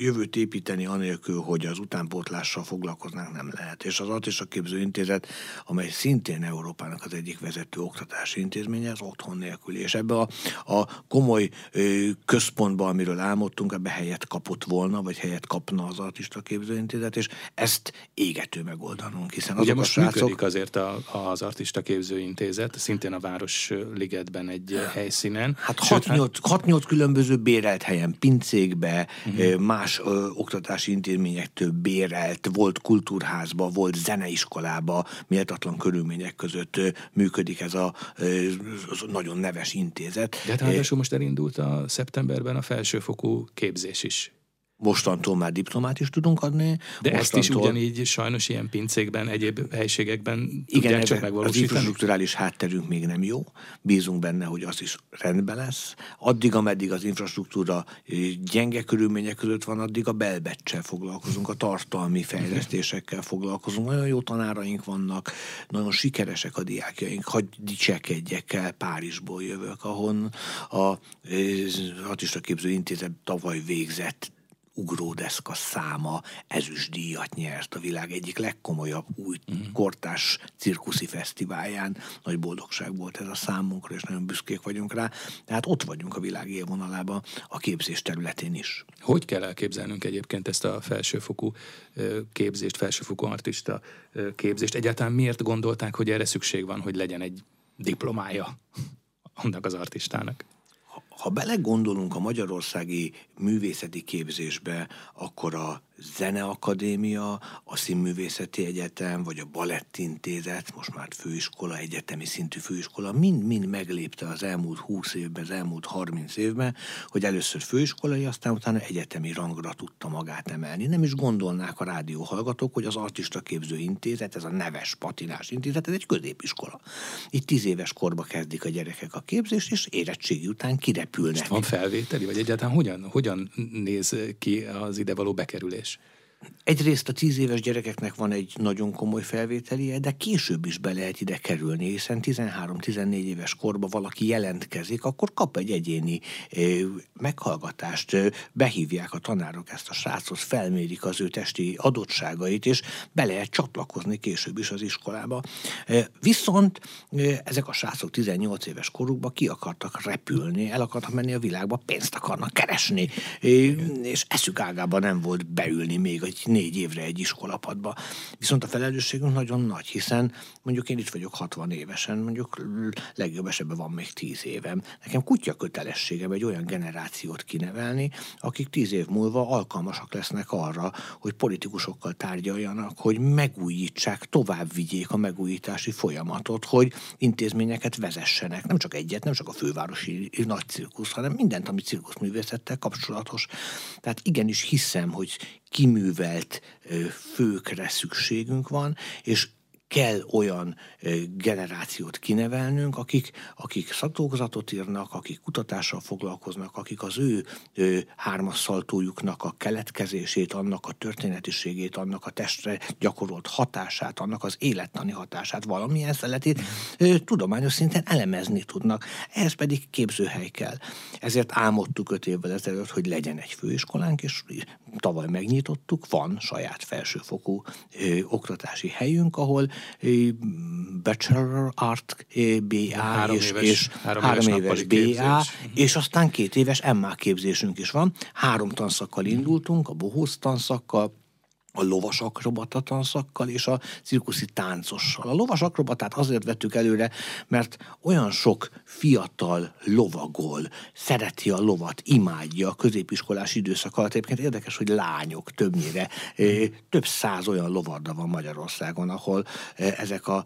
jövőt építeni anélkül, hogy az utánpótlással foglalkoznánk nem lehet. És az artistaképző intézet, amely szintén Európának az egyik vezető oktatási intézménye, az otthon nélkül. És ebbe a, a komoly központba, amiről álmodtunk, ebbe helyet kapott volna, vagy helyet kapna az artistaképző intézet, és ezt égető megoldanunk, hiszen Ugye most srácok... működik azért a, az artistaképző intézet, szintén a Városligetben ebben egy helyszínen. Hát 6-8 hát... különböző bérelt helyen, pincékbe, uh-huh. más ö, oktatási intézményektől bérelt, volt kultúrházba, volt zeneiskolába, méltatlan körülmények között ö, működik ez a ö, nagyon neves intézet. De hát ráadásul most elindult a szeptemberben a felsőfokú képzés is. Mostantól már diplomát is tudunk adni. De Mostantól... ezt is ugyanígy sajnos ilyen pincékben, egyéb helységekben igen, tudják csak megvalósítani? Az infrastruktúrális hátterünk még nem jó. Bízunk benne, hogy az is rendben lesz. Addig, ameddig az infrastruktúra gyenge körülmények között van, addig a belbecsel foglalkozunk, a tartalmi fejlesztésekkel foglalkozunk. Nagyon jó tanáraink vannak, nagyon sikeresek a diákjaink. Hagy dicsekedjek el, Párizsból jövök, ahon a, az Artista Képző Intézet tavaly végzett ugródeszka száma ezüstdíjat nyert a világ egyik legkomolyabb új uh-huh. kortás cirkuszi fesztiválján. Nagy boldogság volt ez a számunkra, és nagyon büszkék vagyunk rá. Tehát ott vagyunk a világ élvonalában a képzés területén is. Hogy kell elképzelnünk egyébként ezt a felsőfokú képzést, felsőfokú artista képzést? Egyáltalán miért gondolták, hogy erre szükség van, hogy legyen egy diplomája annak az artistának? Ha belegondolunk a magyarországi művészeti képzésbe, akkor a Zeneakadémia, a Színművészeti Egyetem, vagy a Balettintézet, most már főiskola, egyetemi szintű főiskola, mind-mind meglépte az elmúlt 20 évben, az elmúlt 30 évben, hogy először főiskolai, aztán utána egyetemi rangra tudta magát emelni. Nem is gondolnák a rádióhallgatók, hogy az Artista Képző Intézet, ez a neves patinás intézet, ez egy középiskola. Itt 10 éves korba kezdik a gyerekek a képzést, és érettségi után kirepülnek. Most van felvételi, vagy egyáltalán hogyan, hogyan néz ki az idevaló bekerülés? Egyrészt a tíz éves gyerekeknek van egy nagyon komoly felvételie, de később is be lehet ide kerülni, hiszen 13-14 éves korban valaki jelentkezik, akkor kap egy egyéni meghallgatást, behívják a tanárok ezt a srácot, felmérik az ő testi adottságait, és be lehet csatlakozni később is az iskolába. Viszont ezek a srácok 18 éves korukban ki akartak repülni, el akartak menni a világba, pénzt akarnak keresni, és eszük ágában nem volt beülni még egy négy évre egy iskolapadba. Viszont a felelősségünk nagyon nagy, hiszen mondjuk én itt vagyok 60 évesen, mondjuk legjobb esetben van még 10 évem. Nekem kutya kötelességem egy olyan generációt kinevelni, akik 10 év múlva alkalmasak lesznek arra, hogy politikusokkal tárgyaljanak, hogy megújítsák, tovább vigyék a megújítási folyamatot, hogy intézményeket vezessenek. Nem csak egyet, nem csak a fővárosi nagy cirkusz, hanem mindent, ami cirkuszművészettel kapcsolatos. Tehát igenis hiszem, hogy kiművelt főkre szükségünk van, és kell olyan generációt kinevelnünk, akik, akik szakdolgozatot írnak, akik kutatással foglalkoznak, akik az ő, ő hármasszaltójuknak a keletkezését, annak a történetiségét, annak a testre gyakorolt hatását, annak az élettani hatását, valamilyen szeletét tudományos szinten elemezni tudnak. Ehhez pedig képzőhely kell. Ezért álmodtuk öt évvel ezelőtt, hogy legyen egy főiskolánk, és tavaly megnyitottuk, van saját felsőfokú ö, oktatási helyünk, ahol Bachelor Art BA három és, éves, és három, három éves, éves BA, és aztán két éves MA képzésünk is van. Három tanszakkal indultunk, a bohóz tanszakkal, a lovas akrobata tanszakkal és a cirkuszi táncossal. A lovas akrobatát azért vettük előre, mert olyan sok fiatal lovagol, szereti a lovat, imádja a középiskolás időszak alatt. Egyébként érdekes, hogy lányok többnyire, több száz olyan lovarda van Magyarországon, ahol ezek a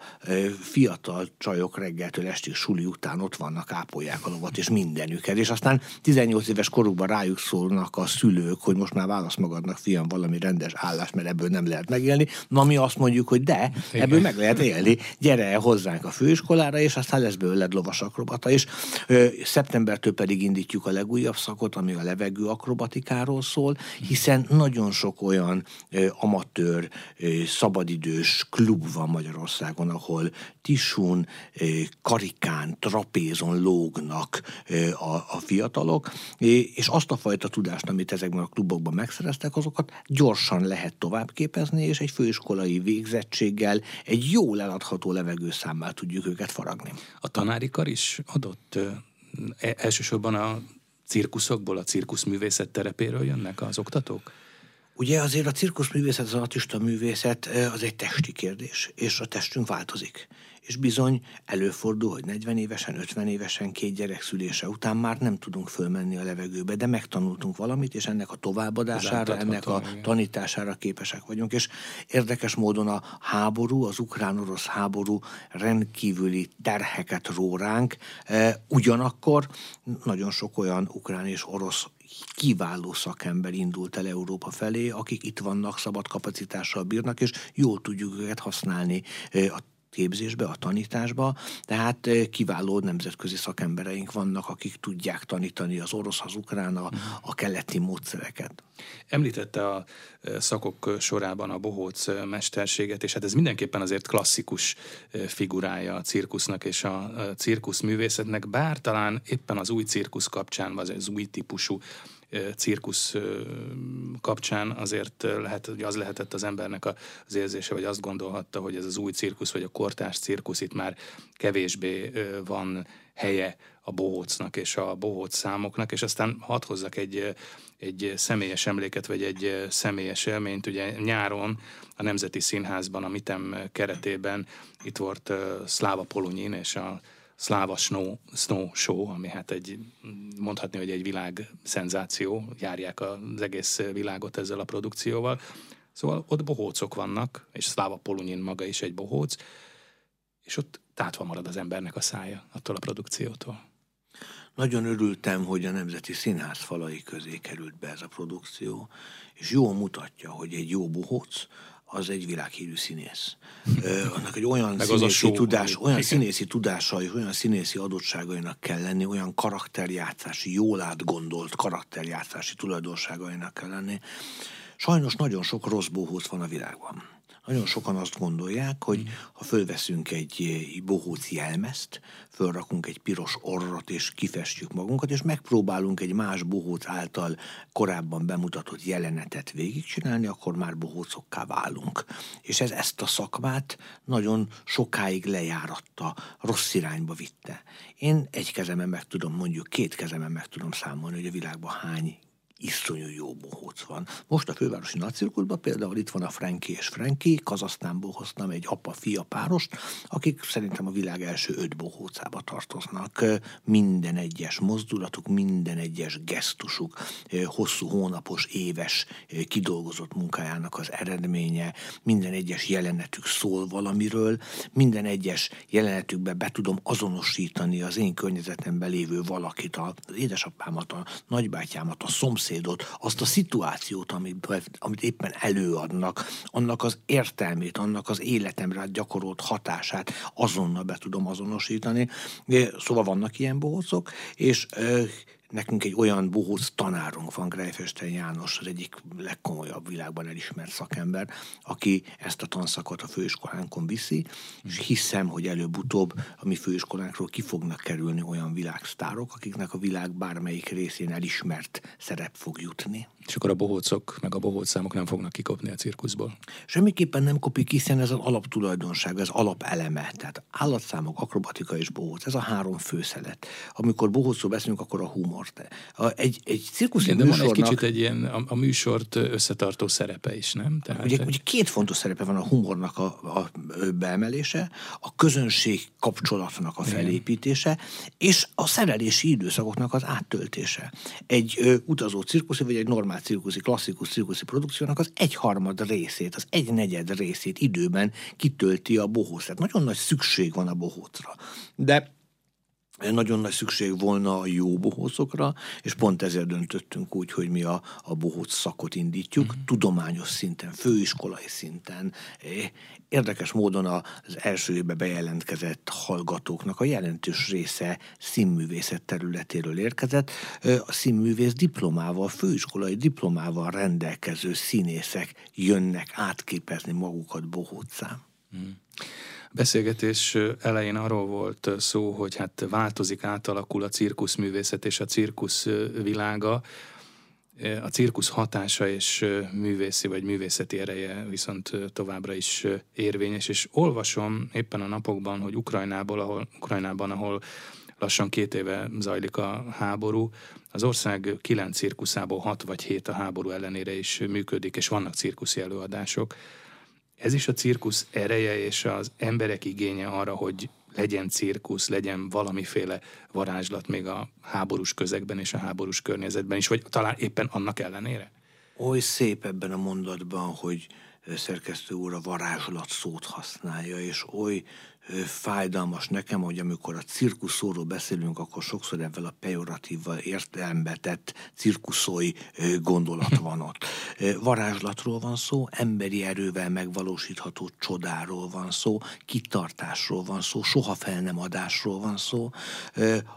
fiatal csajok reggeltől estig suli után ott vannak, ápolják a lovat, és mindenüket. És aztán 18 éves korukban rájuk szólnak a szülők, hogy most már válasz magadnak, fiam, valami rendes állás, mert ebből nem lehet megélni. Na mi azt mondjuk, hogy de, Igen. ebből meg lehet élni. Gyere el hozzánk a főiskolára, és aztán lesz belőled lovasakrobata akrobata, és ö, szeptembertől pedig indítjuk a legújabb szakot, ami a levegő akrobatikáról szól, hiszen nagyon sok olyan ö, amatőr, ö, szabadidős klub van Magyarországon, ahol tisún, ö, karikán, trapézon lógnak ö, a, a fiatalok, és azt a fajta tudást, amit ezekben a klubokban megszereztek, azokat gyorsan lehet továbbképezni, és egy főiskolai végzettséggel egy jól eladható levegőszámmal tudjuk őket faragni. A tanári kar is adott e, elsősorban a cirkuszokból, a cirkuszművészet terepéről jönnek az oktatók? Ugye azért a cirkuszművészet, az artista művészet az egy testi kérdés, és a testünk változik és bizony előfordul, hogy 40 évesen, 50 évesen, két gyerek szülése után már nem tudunk fölmenni a levegőbe, de megtanultunk valamit, és ennek a továbbadására, ennek a igen. tanítására képesek vagyunk. És érdekes módon a háború, az ukrán-orosz háború rendkívüli terheket ró ránk, e, ugyanakkor nagyon sok olyan ukrán és orosz kiváló szakember indult el Európa felé, akik itt vannak, szabad kapacitással bírnak, és jól tudjuk őket használni a képzésbe, a tanításba, tehát eh, kiváló nemzetközi szakembereink vannak, akik tudják tanítani az orosz, az ukrán, a, a keleti módszereket. Említette a szakok sorában a bohóc mesterséget, és hát ez mindenképpen azért klasszikus figurája a cirkusznak és a cirkusz művészetnek, bár talán éppen az új cirkusz kapcsán, vagy az új típusú cirkusz kapcsán azért lehet, hogy az lehetett az embernek az érzése, vagy azt gondolhatta, hogy ez az új cirkusz, vagy a kortárs cirkusz itt már kevésbé van helye a bohócnak és a bohóc számoknak, és aztán hadd hozzak egy, egy személyes emléket, vagy egy személyes élményt. Ugye nyáron a Nemzeti Színházban, a MITEM keretében itt volt Szláva Polunyin és a Szláva Snow, Snow Show, ami hát egy, mondhatni, hogy egy világ szenzáció, járják az egész világot ezzel a produkcióval. Szóval ott bohócok vannak, és Szláva Polunyin maga is egy bohóc, és ott tátva marad az embernek a szája attól a produkciótól. Nagyon örültem, hogy a Nemzeti Színház falai közé került be ez a produkció, és jól mutatja, hogy egy jó bohóc az egy világhírű színész. annak egy olyan Meg színészi, show, tudás, olyan igen. színészi tudása és olyan színészi adottságainak kell lenni, olyan karakterjátszási, jól átgondolt karakterjátszási tulajdonságainak kell lenni. Sajnos nagyon sok rossz bohóc van a világban. Nagyon sokan azt gondolják, hogy ha fölveszünk egy bohóc jelmezt, fölrakunk egy piros orrot és kifestjük magunkat, és megpróbálunk egy más bohóc által korábban bemutatott jelenetet végigcsinálni, akkor már bohócokká válunk. És ez ezt a szakmát nagyon sokáig lejáratta, rossz irányba vitte. Én egy kezemen meg tudom, mondjuk két kezemen meg tudom számolni, hogy a világban hány iszonyú jó bohóc van. Most a fővárosi nagycirkuszban például itt van a Franki és Franki, Kazasztánból hoztam egy apa-fia párost, akik szerintem a világ első öt bohócába tartoznak. Minden egyes mozdulatuk, minden egyes gesztusuk, hosszú hónapos, éves kidolgozott munkájának az eredménye, minden egyes jelenetük szól valamiről, minden egyes jelenetükbe be tudom azonosítani az én környezetemben lévő valakit, az édesapámat, a nagybátyámat, a szomszéd szomszédot, azt a szituációt, amit, amit éppen előadnak, annak az értelmét, annak az életemre gyakorolt hatását azonnal be tudom azonosítani. Szóval vannak ilyen bohócok, és Nekünk egy olyan bohóc tanárunk van, Greifesten János, az egyik legkomolyabb világban elismert szakember, aki ezt a tanszakot a főiskolánkon viszi, és hiszem, hogy előbb-utóbb a mi főiskolánkról ki fognak kerülni olyan világsztárok, akiknek a világ bármelyik részén elismert szerep fog jutni. És akkor a bohócok, meg a bohócszámok nem fognak kikopni a cirkuszból? Semmiképpen nem kopik, hiszen ez az alaptulajdonság, ez alapeleme. Tehát állatszámok, akrobatika és bohóc, ez a három főszelet. Amikor bohócról beszélünk, akkor a humor. A, egy, egy cirkuszi Igen, de műsornak... van egy kicsit egy ilyen a, a műsort összetartó szerepe is, nem? Tehát... Ugye, ugye két fontos szerepe van a humornak a, a beemelése, a közönség kapcsolatnak a felépítése, Igen. és a szerelési időszakoknak az áttöltése. Egy ö, utazó cirkuszi, vagy egy normál cirkuszi, klasszikus cirkuszi produkciónak az egyharmad részét, az egynegyed részét időben kitölti a bohóc. Tehát nagyon nagy szükség van a bohócra. De nagyon nagy szükség volna a jó bohócokra, és pont ezért döntöttünk úgy, hogy mi a, a bohóc szakot indítjuk, uh-huh. tudományos szinten, főiskolai szinten. Érdekes módon az első évben bejelentkezett hallgatóknak a jelentős része színművészet területéről érkezett. A színművész diplomával, főiskolai diplomával rendelkező színészek jönnek átképezni magukat bohócán. Uh-huh beszélgetés elején arról volt szó, hogy hát változik, átalakul a cirkuszművészet és a cirkusz világa, a cirkusz hatása és művészi vagy művészeti ereje viszont továbbra is érvényes, és olvasom éppen a napokban, hogy Ukrajnából, ahol, Ukrajnában, ahol lassan két éve zajlik a háború, az ország kilenc cirkuszából hat vagy hét a háború ellenére is működik, és vannak cirkuszi előadások ez is a cirkusz ereje és az emberek igénye arra, hogy legyen cirkusz, legyen valamiféle varázslat még a háborús közegben és a háborús környezetben is, vagy talán éppen annak ellenére? Oly szép ebben a mondatban, hogy szerkesztő úr a varázslat szót használja, és oly fájdalmas nekem, hogy amikor a cirkuszóról beszélünk, akkor sokszor ebben a pejoratívval értelembe tett cirkuszói gondolat van ott. Varázslatról van szó, emberi erővel megvalósítható csodáról van szó, kitartásról van szó, soha fel nem adásról van szó.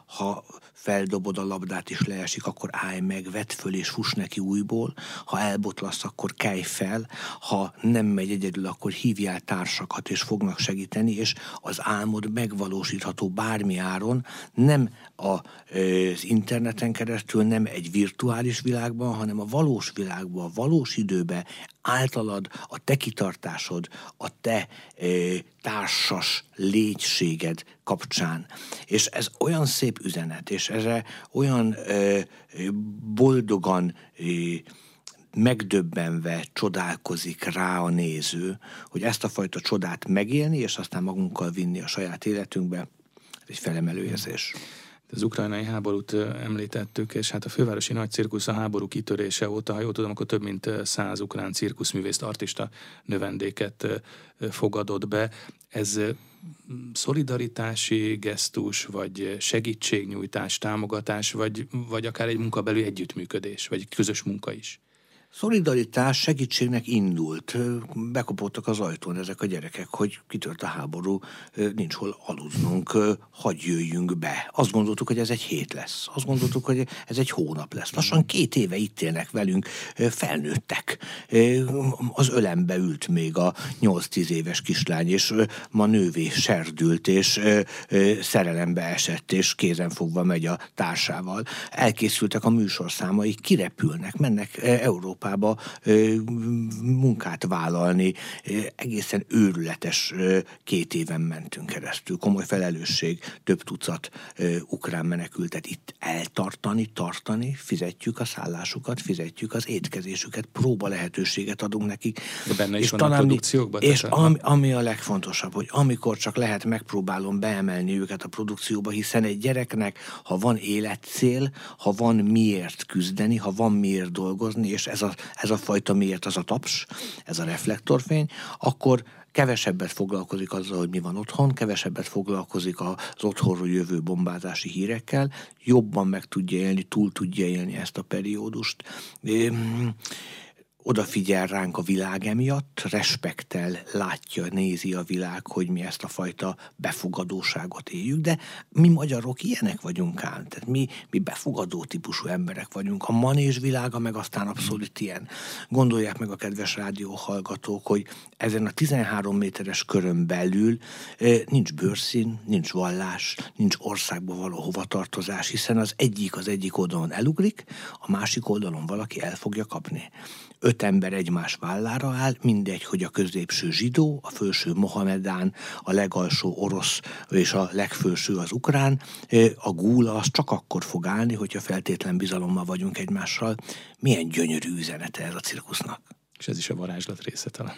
Ha feldobod a labdát és leesik, akkor állj meg, vedd föl és fuss neki újból. Ha elbotlasz, akkor kelj fel. Ha nem megy egyedül, akkor hívjál társakat, és fognak segíteni, és az álmod megvalósítható bármi áron, nem a, az interneten keresztül, nem egy virtuális világban, hanem a valós világban, a valós időben általad a te kitartásod, a te társas légységed kapcsán. És ez olyan szép üzenet, és erre olyan e, boldogan e, megdöbbenve csodálkozik rá a néző, hogy ezt a fajta csodát megélni, és aztán magunkkal vinni a saját életünkbe, ez egy felemelő érzés. Az ukrajnai háborút említettük, és hát a fővárosi nagy cirkusz a háború kitörése óta, ha jól tudom, akkor több mint száz ukrán cirkuszművészt, artista növendéket fogadott be. Ez szolidaritási gesztus, vagy segítségnyújtás, támogatás, vagy, vagy akár egy munkabeli együttműködés, vagy egy közös munka is? Szolidaritás segítségnek indult. Bekopottak az ajtón ezek a gyerekek, hogy kitört a háború, nincs hol aluznunk, hagyj jöjjünk be. Azt gondoltuk, hogy ez egy hét lesz. Azt gondoltuk, hogy ez egy hónap lesz. Lassan két éve itt élnek velünk, felnőttek. Az ölembe ült még a 8-10 éves kislány, és ma nővé serdült, és szerelembe esett, és kézenfogva megy a társával. Elkészültek a műsorszámai, kirepülnek, mennek Európa Európába munkát vállalni. Egészen őrületes két éven mentünk keresztül. Komoly felelősség, több tucat ukrán menekültet itt eltartani, tartani, fizetjük a szállásukat, fizetjük az étkezésüket, próba lehetőséget adunk nekik. De benne is és van talán, a produkciókban? És ami, ami a legfontosabb, hogy amikor csak lehet, megpróbálom beemelni őket a produkcióba, hiszen egy gyereknek, ha van életcél, ha van miért küzdeni, ha van miért dolgozni, és ez a ez a fajta miért az a taps, ez a reflektorfény, akkor kevesebbet foglalkozik azzal, hogy mi van otthon, kevesebbet foglalkozik az otthonról jövő bombázási hírekkel, jobban meg tudja élni, túl tudja élni ezt a periódust odafigyel ránk a világ emiatt, respektel, látja, nézi a világ, hogy mi ezt a fajta befogadóságot éljük, de mi magyarok ilyenek vagyunk ám, tehát mi, mi befogadó típusú emberek vagyunk. A manés világa meg aztán abszolút ilyen. Gondolják meg a kedves rádióhallgatók, hogy ezen a 13 méteres körön belül nincs bőrszín, nincs vallás, nincs országba való hovatartozás, hiszen az egyik az egyik oldalon elugrik, a másik oldalon valaki el fogja kapni öt ember egymás vállára áll, mindegy, hogy a középső zsidó, a felső Mohamedán, a legalsó orosz és a legfőső az ukrán, a gúla az csak akkor fog állni, hogyha feltétlen bizalommal vagyunk egymással. Milyen gyönyörű üzenete ez a cirkusznak. És ez is a varázslat része talán.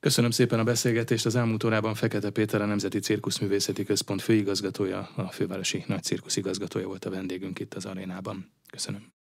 Köszönöm szépen a beszélgetést. Az elmúlt órában Fekete Péter, a Nemzeti Cirkuszművészeti Központ főigazgatója, a fővárosi nagy cirkusz igazgatója volt a vendégünk itt az arénában. Köszönöm.